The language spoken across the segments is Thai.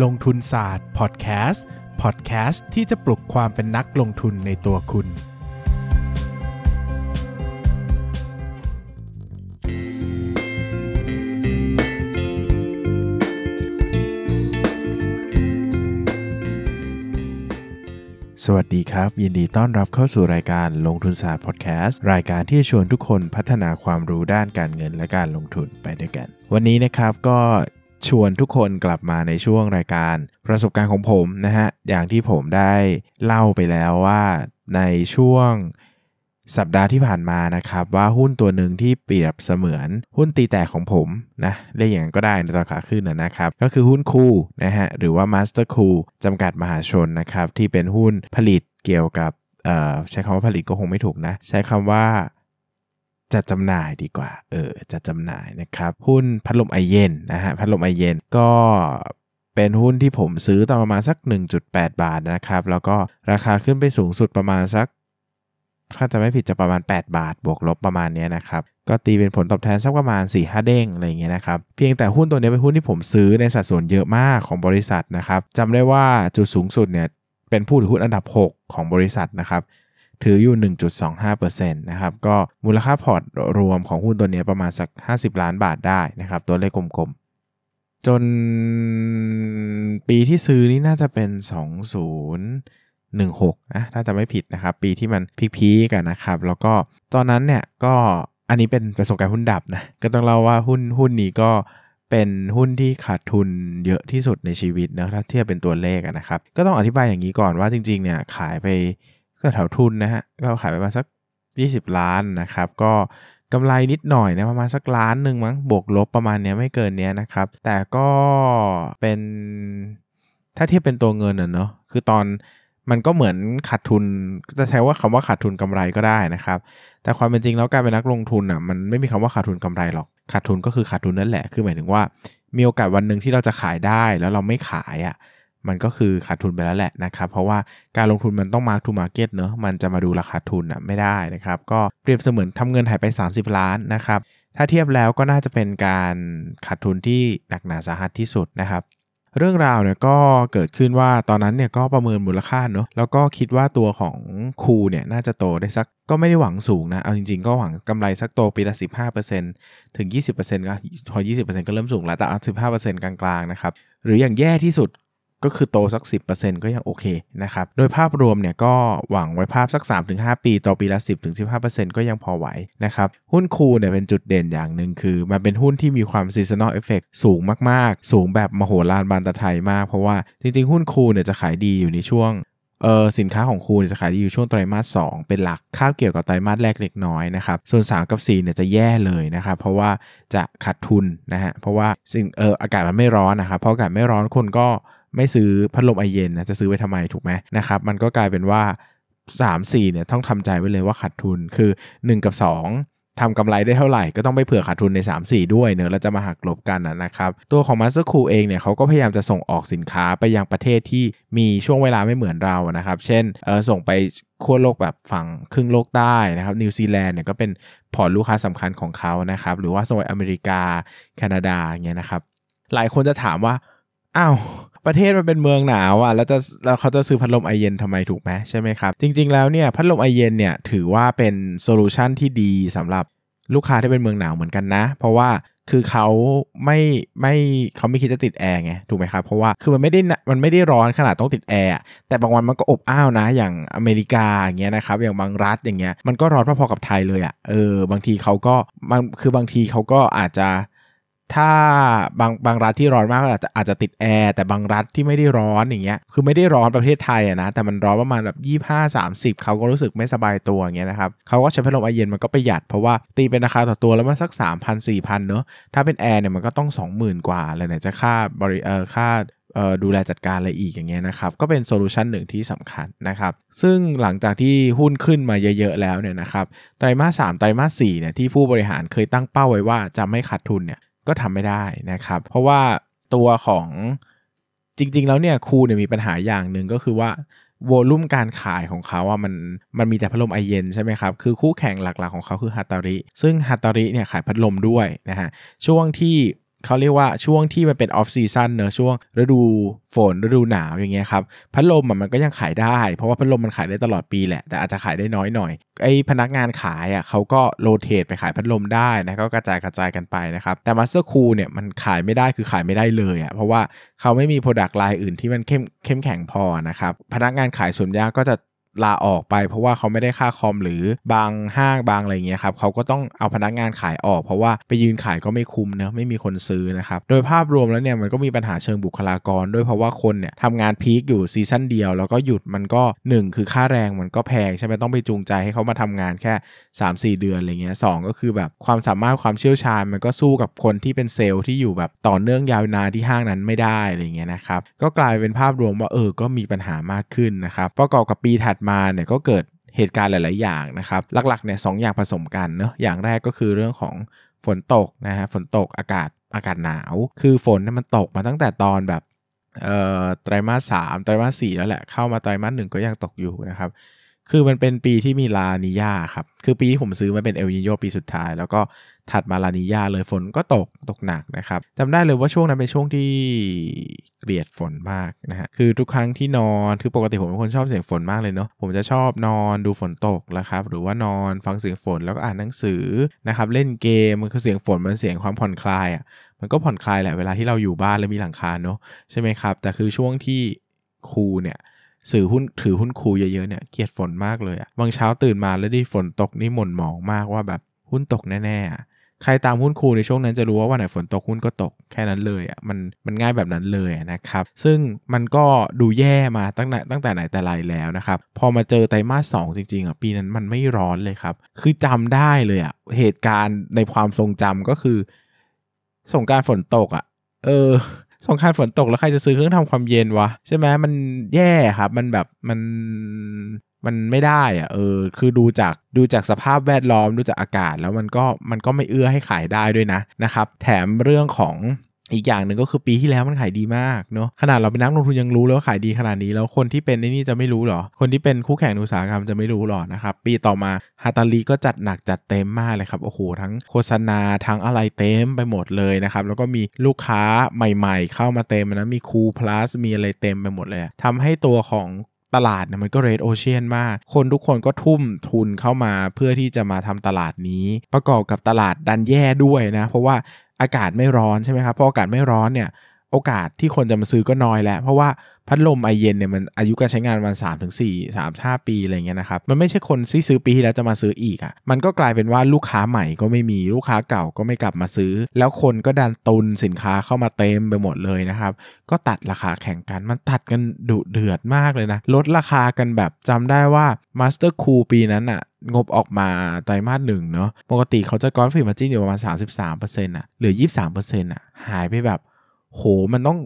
ลงทุนศาสตร์พอดแคสต์พอดแคสต์ที่จะปลุกความเป็นนักลงทุนในตัวคุณ สวัสดีครับ ยินดีต้อนรับเข้าสู่รายการลงทุนศาสตร์พอดแคสต์รายการที่จะชวนทุกคนพัฒนาความรู้ด้านการเงินและการลงทุนไปด้วยกัน วันนี้นะครับก็ ชวนทุกคนกลับมาในช่วงรายการประสบการณ์ของผมนะฮะ อย่างที่ผมได้เล่าไปแล้วว่าในช่วงสัปดาห์ที่ผ่านมานะครับ ว่าหุ้นตัวหนึ่งที่เปรียบเสมือนหุ้นตีแตกของผมนะเรียกอย่างนั้นก็ได้ในตอนขาขึ้นนะครับ ก็คือหุ้นคูนะฮะหรือว่า Master c o o จำกัดมหาชนนะครับ ที่เป็นหุ้นผลิตเกี่ยวกับใช้คำว่าผลิตก็คงไม่ถูกนะ ใช้คำว่า จัดจำหน่ายดีกว่า เออจัดจำหน่ายนะครับ หุ้นพัดลมไอเย็นนะฮะพัดลมไอเย็นก็เป็นหุ้นที่ผมซื้อตอนประมาณสัก 1.8 บาทนะครับ แล้วก็ราคาขึ้นไปสูงสุดประมาณสัก ถ้าจะไม่ผิดจะประมาณ 8 บาท บวกลบประมาณนี้นะครับ ก็ตีเป็นผลตอบแทนสักประมาณ 4 5 เด้งอะไรอย่างเงี้ยนะครับ เพียงแต่หุ้นตัวนี้เป็นหุ้นที่ผมซื้อในสัดส่วนเยอะมากของบริษัทนะครับจำได้ว่าจุดสูงสุดเนี่ยเป็นผู้ถือหุ้นอันดับ 6 ของบริษัทนะครับ ถืออยู่ 1.25%นะครับก็มูลค่าพอร์ตรวมของหุ้นตัวนี้ประมาณสัก 50 ล้านบาทได้นะครับตัวเลขกลมๆ จนปีที่ซื้อนี่น่าจะเป็น 2016นะถ้าจะไม่ผิดนะครับ ปีที่มันพีคๆกันนะครับ แล้วก็ตอนนั้นเนี่ยก็อันนี้เป็นประสบการณ์หุ้นดับนะก็ต้องเล่าว่าหุ้นหุ้นนี้ก็เป็นหุ้นที่ขาดทุนเยอะที่สุดในชีวิตนะถ้าเทียบเป็นตัวเลขนะครับ ก็ต้องอธิบายอย่างนี้ก่อนว่าจริงๆเนี่ยขายไป แถวทุนนะฮะก็ขายไปประมาณสัก 20 ล้านนะครับ ก็กำไรนิดหน่อยนะประมาณสักล้านหนึ่งมั้งบวกลบประมาณเนี้ยไม่เกินเนี้ยนะครับ แต่ก็เป็นถ้าเทียบเป็นตัวเงินอะเนาะคือตอนมันก็เหมือนขาดทุนจะใช้ว่าคำว่าขาดทุนกำไรก็ได้นะครับ แต่ความเป็นจริงแล้วการเป็นนักลงทุนอะมันไม่มีคำว่าขาดทุนกำไรหรอกขาดทุนก็คือขาดทุนนั่นแหละคือหมายถึงว่า มีโอกาสวันหนึ่งที่เราจะขายได้แล้วเราไม่ขายอะ มันก็คือขาดทุนไปแล้วแหละนะครับ เพราะว่าการลงทุนมันต้อง mark to market เนอะมันจะมาดูราคาทุนอะไม่ได้นะครับ ก็เปรียบเสมือนทำเงินหายไป 30 ล้านนะครับ ถ้าเทียบแล้วก็น่าจะเป็นการขาดทุนที่หนักหนาสาหัสที่สุดนะครับเรื่องราวเนี่ยก็เกิดขึ้นว่าตอนนั้นเนี่ยก็ประเมินมูลค่าเนอะแล้วก็คิดว่าตัวของครูเนี่ยน่าจะโตได้สักก็ไม่ได้หวังสูงนะ เอาจริงๆ ก็หวังกำไรสักโตปีละ 15%ถึง 20%ก็พอ 20%ก็เริ่มสูงแล้วแต่เอา15%กลางๆนะครับหรืออย่างแย่ที่สุด ก็คือโตสัก 10%ก็ยังโอเคนะครับ โดยภาพรวมเนี่ยก็หวังไว้ภาพสัก 3-5 ปีต่อปีละ 10-15%ก็ยังพอไหวนะครับ หุ้นคูเนี่ยเป็นจุดเด่นอย่างหนึ่งคือ มันเป็นหุ้นที่มีความ seasonal effect สูงมากๆ สูงแบบมโหฬารบานตะไทยมาก เพราะว่าจริง ๆ หุ้นคูเนี่ยจะขายดีอยู่ในช่วงเออสินค้าของคูจะขายดีอยู่ช่วงไตรมาส 2 เป็นหลักข้าวเกี่ยวกับไตรมาสแรกเล็กน้อยนะครับ ส่วน 3 กับ 4 เนี่ยจะแย่เลยนะครับ เพราะว่าจะขาดทุนนะฮะ เพราะว่าสิ่งเอออากาศมันไม่ร้อนนะครับ เพราะอากาศไม่ร้อนคนก็ ไม่ซื้อพัดลมไอเย็นนะจะซื้อไว้ทำไมถูกไหมนะครับมันก็กลายเป็นว่า 3 4เนี่ยต้องทำใจไว้เลยว่าขาดทุนคือ 1 กับ 2ทำกำไรได้เท่าไหร่ก็ต้องไปเผื่อขาดทุนใน 3 4 ด้วยเนอะแล้วจะมาหักลบกันนะครับ ตัวของ Master Cool เองเนี่ยเขาก็พยายามจะส่งออกสินค้าไปยังประเทศที่มีช่วงเวลาไม่เหมือนเรานะครับ เช่นเออส่งไปขั้วโลกแบบฝั่งครึ่งโลกใต้นะครับนิวซีแลนด์เนี่ยก็เป็น port ลูกค้าสำคัญของเขานะครับ หรือว่าส่งไปอเมริกา แคนาดาเงี้ยนะครับ หลายคนจะถามว่าอ้าว ประเทศมันเป็นเมืองหนาวอะแล้วจะแล้วเขาจะซื้อพัดลมไอเย็นทำไมถูกไหมใช่ไหมครับ จริง ๆ แล้วเนี่ยพัดลมไอเย็นเนี่ยถือว่าเป็น solution ที่ดีสำหรับลูกค้าที่เป็นเมืองหนาวเหมือนกันนะ เพราะว่าคือเขาไม่ไม่เขาไม่คิดจะติดแอร์ไงถูกไหมครับเพราะว่าคือมันไม่ได้มันไม่ได้ร้อนขนาดต้องติดแอร์แต่บางวันมันก็อบอ้าวนะอย่างอเมริกาอย่างเงี้ยนะครับอย่างบางรัฐอย่างเงี้ยมันก็ร้อนพอๆกับไทยเลยอะ่ะเออบางทีเขาก็มันคือบางทีเขาก็อาจจะ ถ้าบางบางรัฐที่ร้อนมากอาจจะอาจจะติดแอร์แต่บางรัฐที่ไม่ได้ร้อนอย่างเงี้ยคือไม่ได้ร้อนประเทศไทยอะนะแต่มันร้อนประมาณแบบยี่ห้าสามสิบเขาก็รู้สึกไม่สบายตัวอย่างเงี้ยนะครับเขาก็ใช้พัดลมไอเย็นมันก็ประหยัดเพราะว่าตีเป็นราคาต่อตัวแล้วมันสัก3 0 0 0 4 0 0 0เนอะถ้าเป็นแอร์เนี่ยมันก็ต้อง20,000กว่าเลยเนี่ยจะค่าบริเออค่าดูแลจัดการอะไรอีกอย่างเงี้ยนะครับ ก็เป็น solution หนึ่งที่สำคัญนะครับ ซึ่งหลังจากที่หุ้นขึ้นมาเยอะๆแล้วเนี่ยนะครับไตรมาสสามไตรมาสสี่เนี่ยที่ผู้บริหารเคยตั้งเป้าไว้ว่าจะไม่ขาดทุนเนี่ย ก็ทำไม่ได้นะครับ เพราะว่าตัวของจริง ๆ แล้วเนี่ย KOOL เนี่ยมีปัญหาอย่างหนึ่งก็คือว่า volume การขายของเขาอะมันมันมีแต่พัดลมไอเย็นใช่ไหมครับ คือคู่แข่งหลักๆของเขาคือฮัตตาริ ซึ่งฮัตตาริเนี่ยขายพัดลมด้วยนะฮะช่วงที่ เขาเรียกว่าช่วงที่มันเป็น off season เนอะช่วงฤดูฝนฤดูหนาวอย่างเงี้ยครับพัดลมมันก็ยังขายได้ เพราะว่าพัดลมมันขายได้ตลอดปีแหละ แต่อาจจะขายได้น้อยหน่อยไอ้พนักงานขายอะเขาก็ rotate ไปขายพัดลมได้นะก็กระจายกระจายกันไปนะครับ แต่ Masterkool เนี่ยมันขายไม่ได้คือขายไม่ได้เลยอะเพราะว่าเขาไม่มี product line อื่นที่มันเข้มเข้มแข็งพอนะครับพนักงานขายส่วนใหญ่ก็จะ ลาออกไป เพราะว่าเขาไม่ได้ค่าคอมหรือบางห้างบางอะไรเงี้ยครับเขาก็ต้องเอาพนักงานขายออก เพราะว่าไปยืนขายก็ไม่คุ้มเนะไม่มีคนซื้อนะครับโดยภาพรวมแล้วเนี่ยมันก็มีปัญหาเชิงบุคลากร ด้วยเพราะว่าคนเนี่ยทำงานพีคอยู่ซีซั่นเดียว แล้วก็หยุดมันก็ 1 คือค่าแรงมันก็แพงใช่ไหมต้องไปจูงใจให้เขามาทำงานแค่ 3-4 เดือนอะไรเงี้ยสก็คือแบบความสามารถความเชี่ยวชาญ มันก็สู้กับคนที่เป็นเซลล์ที่อยู่แบบต่อเนื่องยาวนานที่ห้างนั้นไม่ได้อะไรเงี้ยนะครับก็กลายเป็นภาพรวมว่าเออก็มีปัญหามากขึ้นนะครับประกอบกับปีถัดมาเนี่ยก็เกิดเหตุการณ์หลาย ๆ อย่างนะครับหลัก ๆ เนี่ยสอย่างผสมกันเนาะอย่างแรกก็คือเรื่องของฝนตกนะฮะฝนตกอากาศอากาศหนาว คือฝนเนี่ยมันตกมาตั้งแต่ตอนแบบเอ่อไตรมาสสามไตรมาสสี่แล้วแหละเข้ามาไตรมาสหนึ่งก็ยังตกอยู่นะครับ คือมันเป็นปีที่มีลานิยาครับ คือปีที่ผมซื้อมาเป็นเอลนิโยปีสุดท้าย แล้วก็ถัดมาลานิยาเลยฝนก็ตกตกหนักนะครับจำได้เลยว่าช่วงนั้นเป็นช่วงที่เกลียดฝนมากนะฮะคือทุกครั้งที่นอนคือปกติผมเป็นคนชอบเสียงฝนมากเลยเนาะผมจะชอบนอนดูฝนตกนะครับ หรือว่านอนฟังเสียงฝนแล้วก็อ่านหนังสือนะครับเล่นเกมมันคือเสียงฝนมันเสียงความผ่อนคลายอะ่ะมันก็ผ่อนคลายแหละเวลาที่เราอยู่บ้านแล้วมีหลังคาเนาะใช่ไหมครับแต่คือช่วงที่ครูเนี่ย สื่อหุ้นถือหุ้นครูเยอะๆเนี่ยเกลียดฝนมากเลยอะบางเช้าตื่นมาแล้วได้ฝนตกนี่หม่นหมองมากว่าแบบหุ้นตกแน่ๆใครตามหุ้นครูในช่วงนั้นจะรู้ว่าวันไหนฝนตกหุ้นก็ตกแค่นั้นเลยอะมันมันง่ายแบบนั้นเลยนะครับซึ่งมันก็ดูแย่มาตั้งแต่ตั้งแต่ไหนแต่ไรแล้วนะครับพอมาเจอไตรมาสสองจริงๆอะปีนั้นมันไม่ร้อนเลยครับคือจำได้เลยอะเหตุการณ์ในความทรงจำก็คือสงการฝนตกอะเออ สงครามฝนตกแล้วใครจะซื้อเครื่องทำความเย็นวะใช่ไหมมันแย่ครับ มันแบบมันมันไม่ได้อะเออ คือดูจากดูจากสภาพแวดล้อมดูจากอากาศแล้วมันก็มันก็ไม่เอื้อให้ขายได้ด้วยนะนะครับ แถมเรื่องของ อีกอย่างหนึ่งก็คือปีที่แล้วมันขายดีมากเนาะขนาดเราเป็นนักลงทุนยังรู้แล้วว่าขายดีขนาดนี้แล้วคนที่เป็นในนี่จะไม่รู้หรอ คนที่เป็นคู่แข่งอุตสาหกรรมจะไม่รู้หรอนะครับปีต่อมาฮาตาลีก็จัดหนักจัดเต็มมากเลยครับโอ้โหทั้งโฆษณาทั้งอะไรเต็มไปหมดเลยนะครับแล้วก็มีลูกค้าใหม่ๆ เข้ามาเต็มนะมีคูพลัสมีอะไรเต็มไปหมดเลยทำให้ตัวของตลาดเนี่ยมันก็เรดโอเชียนมาก คนทุกคนก็ทุ่มทุนเข้ามาเพื่อที่จะมาทำตลาดนี้ ประกอบกับตลาดดันแย่ด้วยนะ เพราะว่า อากาศไม่ร้อนใช่ไหมครับพออากาศไม่ร้อนเนี่ย โอกาสที่คนจะมาซื้อก็น้อยแล้ว เพราะว่าพัดลมไอเย็นเนี่ยมันอายุการใช้งานประมาณสามถึงสี่สามห้าปีอะไรเงี้ยนะครับ มันไม่ใช่คนที่ซื้อปีที่แล้วจะมาซื้ออีกอะ่ะมันก็กลายเป็นว่าลูกค้าใหม่ก็ไม่มีลูกค้าเก่าก็ไม่กลับมาซื้อ แล้วคนก็ดันตุนสินค้าเข้ามาเต็มไปหมดเลยนะครับ ก็ตัดราคาแข่งกันมันตัดกันดุเดือดมากเลยนะ ลดราคากันแบบจำได้ว่า Master Cool ปีนั้นอะ่ะงบออกมาไตรมาสหนึ่งเนาะปกติเขาจะก้อนฟิมาจิ้นอยู่ประมาณ 33%อะเหลือ 23%อะหายไปแบบ โหมันต้อง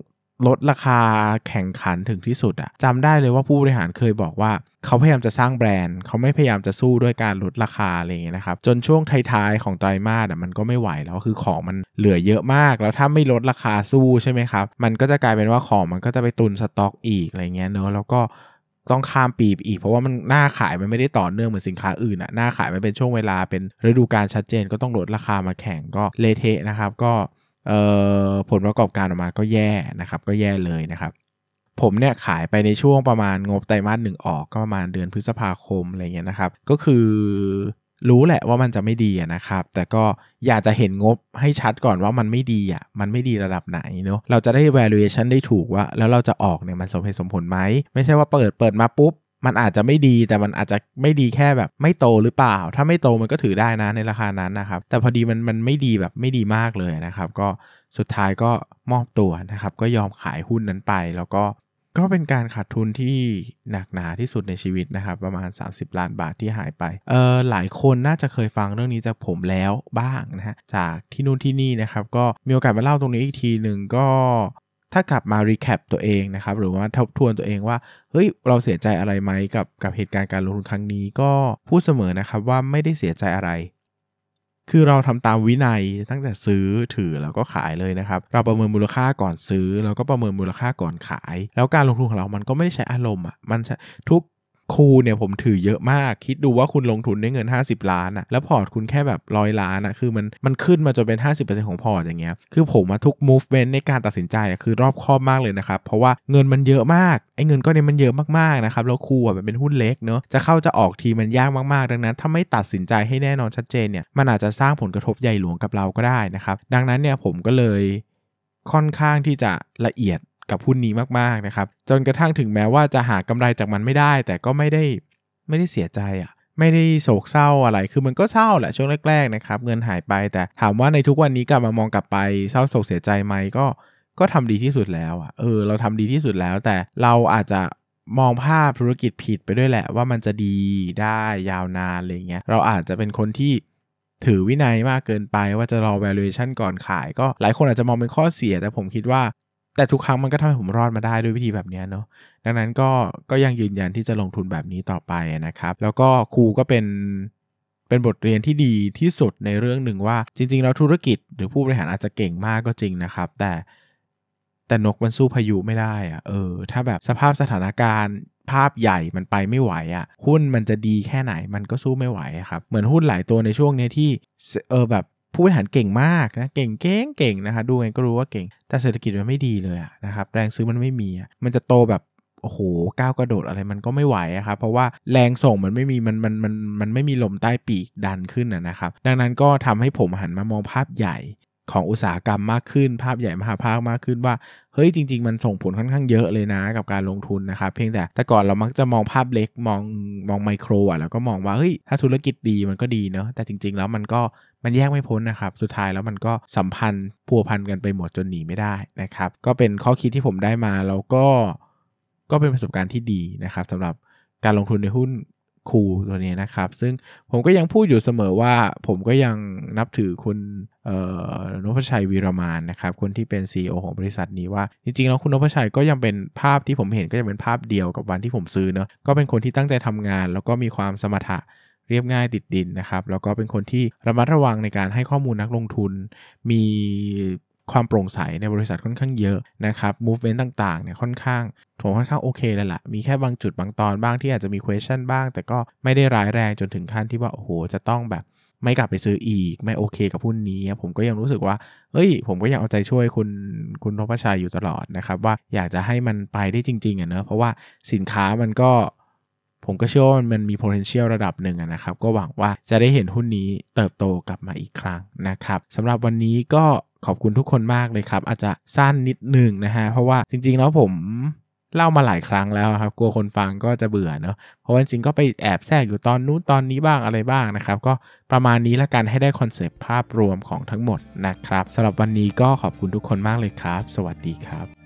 ลดราคาแข่งขันถึงที่สุดอะจำได้เลยว่าผู้บริหารเคยบอกว่า เขาพยายามจะสร้างแบรนด์ เขาไม่พยายามจะสู้ด้วยการลดราคาอะไรอย่างเงี้ยนะครับ จนช่วงท้ายๆของไตรมาสอะมันก็ไม่ไหวแล้วคือของมันเหลือเยอะมาก แล้วถ้าไม่ลดราคาสู้ใช่ไหมครับ มันก็จะกลายเป็นว่าของมันก็จะไปตุนสต็อกอีกอะไรเงี้ยเนอะแล้วก็ต้องข้ามปีอีก เพราะว่ามันหน้าขายมันไม่ได้ต่อเนื่องเหมือนสินค้าอื่นอะหน้าขายมันเป็นช่วงเวลาเป็นฤดูกาลชัดเจน ก็ต้องลดราคามาแข่งก็เลเทะนะครับก็ ผลประกอบการออกมาก็แย่นะครับ ก็แย่เลยนะครับ ผมเนี่ยขายไปในช่วงประมาณงบไตรมาสหนึ่งออกก็ประมาณเดือนพฤษภาคมอะไรเงี้ยนะครับ ก็คือรู้แหละว่ามันจะไม่ดีนะครับ แต่ก็อยากจะเห็นงบให้ชัดก่อนว่ามันไม่ดีอะ มันไม่ดีระดับไหนเนาะ เราจะได้ valuation ได้ถูกว่า แล้วเราจะออกเนี่ยมันสมเหตุสมผลไหม ไม่ใช่ว่าเปิดเปิดมาปุ๊บ มันอาจจะไม่ดีแต่มันอาจจะไม่ดีแค่แบบไม่โตหรือเปล่า ถ้าไม่โตมันก็ถือได้นะในราคานั้นนะครับ แต่พอดีมันมันไม่ดีแบบไม่ดีมากเลยนะครับ ก็สุดท้ายก็มอบตัวนะครับ ก็ยอมขายหุ้นนั้นไป แล้วก็ก็เป็นการขาดทุนที่หนักหนาที่สุดในชีวิตนะครับ ประมาณ 30 ล้านบาทที่หายไปเออหลายคนน่าจะเคยฟังเรื่องนี้จากผมแล้วบ้างนะฮะจากที่นู่นที่นี่นะครับ ก็มีโอกาสมาเล่าตรงนี้อีกทีหนึ่งก็ ถ้ากลับมา recap ตัวเองนะครับหรือว่าทบทวนตัวเองว่าเฮ้ยเราเสียใจอะไรไหมกับกับเหตุการณ์การลงทุนครั้งนี้ก็พูดเสมอนะครับว่าไม่ได้เสียใจอะไร คือเราทำตามวินัยตั้งแต่ซื้อถือแล้วก็ขายเลยนะครับ เราประเมินมูลค่าก่อนซื้อ แล้วก็ประเมินมูลค่าก่อนขาย แล้วการลงทุนของเรามันก็ไม่ได้ใช้อารมณ์อะมันทุก KOOL เนี่ยผมถือเยอะมาก คิดดูว่าคุณลงทุนได้เงิน 50 ล้านอะแล้วพอร์ตคุณแค่แบบร้อยล้านอะคือมันมันขึ้นมาจนเป็น 50%ของพอร์ตอย่างเงี้ยคือผมมาทุก movement ในการตัดสินใจคือรอบคอบมากเลยนะครับ เพราะว่าเงินมันเยอะมากไอ้เงินก้อนนี้มันเยอะมากๆนะครับแล้ว KOOL อะมันเป็นหุ้นเล็กเนาะจะเข้าจะออกทีมันยากมากๆ ดังนั้น ถ้าไม่ตัดสินใจให้แน่นอนชัดเจนเนี่ยมันอาจจะสร้างผลกระทบใหญ่หลวงกับเราก็ได้นะครับดังนั้นเนี่ยผมก็เลยค่อนข้างที่จะละเอียด กับหุ้นนี้มากๆนะครับ จนกระทั่งถึงแม้ว่าจะหากำไรจากมันไม่ได้ แต่ก็ไม่ได้ไม่ได้เสียใจอะ่ะไม่ได้โศกเศร้าอะไร คือมันก็เศร้าแหละช่วงแรกๆนะครับ เงินหายไป แต่ถามว่าในทุกวันนี้กลับมามองกลับไปเศร้าโศกเสียใจไหมก็ ก็ทำดีที่สุดแล้วอะ เออ เราทำดีที่สุดแล้ว แต่เราอาจจะมองภาพธุรกิจผิดไปด้วยแหละว่ามันจะดีได้ยาวนานอะไรเงี้ย เราอาจจะเป็นคนที่ถือวินัยมากเกินไปว่าจะรอ valuation ก่อนขาย ก็หลายคนอาจจะมองเป็นข้อเสีย แต่ผมคิดว่า แต่ทุกครั้งมันก็ทำให้ผมรอดมาได้ด้วยวิธีแบบนี้เนาะดังนั้นก็ก็ยังยืนยันที่จะลงทุนแบบนี้ต่อไปนะครับ แล้วก็ครูก็เป็นเป็นบทเรียนที่ดีที่สุดในเรื่องหนึ่งว่าจริง ๆ แล้วธุรกิจหรือผู้บริหารอาจจะเก่งมากก็จริงนะครับ แต่แต่นกมันสู้พายุไม่ได้อะเออ ถ้าแบบสภาพสถานการณ์ภาพใหญ่มันไปไม่ไหวอะ่ะ หุ้นมันจะดีแค่ไหนมันก็สู้ไม่ไหวครับ เหมือนหุ้นหลายตัวในช่วงนี้ที่เออแบบ ผู้บริหารเก่งมากนะเก่งเก่งเก่งนะคะดูไงก็รู้ว่าเก่ง แต่เศรษฐกิจมันไม่ดีเลยนะครับแรงซื้อมันไม่มี มันจะโตแบบโอ้โหก้าวกระโดดอะไรมันก็ไม่ไหวอะครับเพราะว่าแรงส่งมันไม่มีมันมันมันมันไม่มีลมใต้ปีกดันขึ้นนะครับ ดังนั้นก็ทำให้ผมหันมามองภาพใหญ่ ของอุตสาหกรรมมากขึ้น ภาพใหญ่มหาภาคมากขึ้นว่าเฮ้ยจริง ๆ มันส่งผลค่อนข้างเยอะเลยนะกับการลงทุนนะครับเพียงแต่แต่ก่อนเรามักจะมองภาพเล็กมองมองไมโครอะแล้วก็มองว่าเฮ้ยถ้าธุรกิจดีมันก็ดีเนาะแต่จริง ๆ แล้วมันก็มันแยกไม่พ้นนะครับ สุดท้ายแล้วมันก็สัมพันธ์พัวพันกันไปหมดจนหนีไม่ได้นะครับ ก็เป็นข้อคิดที่ผมได้มาแล้วก็ก็เป็นประสบการณ์ที่ดีนะครับสำหรับการลงทุนในหุ้น คูตัวนี้นะครับ ซึ่งผมก็ยังพูดอยู่เสมอว่าผมก็ยังนับถือคุณนพชัยวีรมานนะครับ คนที่เป็น CEO ของบริษัทนี้ว่า จริงๆ แล้วคุณนพชัยก็ยังเป็นภาพที่ผมเห็นก็ยังเป็นภาพเดียวกับวันที่ผมซื้อเนาะก็เป็นคนที่ตั้งใจทำงาน แล้วก็มีความสมถะเรียบง่ายติดดินนะครับ แล้วก็เป็นคนที่ระมัดระวังในการให้ข้อมูลนักลงทุน มี ความโปร่งใสในบริษัทค่อนข้างเยอะนะครับ movement ต่างๆเนี่ยค่อนข้างผมค่อนข้างโอเคเลยละ่ะ มีแค่บางจุดบางตอนบ้างที่อาจจะมี question บ้าง แต่ก็ไม่ได้ร้ายแรงจนถึงขั้นที่ว่าโอ้โหจะต้องแบบไม่กลับไปซื้ออีกไม่โอเคกับหุ้นนี้ ผมก็ยังรู้สึกว่า เฮ้ย ผมก็ยังเอาใจช่วยคุณคุณทพชัยอยู่ตลอดนะครับ ว่าอยากจะให้มันไปได้จริงๆอะเนอะเพราะว่าสินค้ามันก็ ผมก็เชื่อว่ามันมี potential ระดับหนึ่งนะครับ ก็หวังว่าจะได้เห็นหุ้นนี้เติบโตกลับมาอีกครั้งนะครับสำหรับวันนี้ก็ขอบคุณทุกคนมากเลยครับ อาจจะสั้นนิดหนึ่งนะฮะเพราะว่าจริงๆแล้วผมเล่ามาหลายครั้งแล้วครับ กลัวคนฟังก็จะเบื่อเนาะเพราะว่าจริงก็ไปแอบแทรกอยู่ตอนนู้นตอนนี้บ้างอะไรบ้างนะครับ ก็ประมาณนี้ละกันให้ได้คอนเซปต์ภาพรวมของทั้งหมดนะครับสำหรับวันนี้ก็ขอบคุณทุกคนมากเลยครับ สวัสดีครับ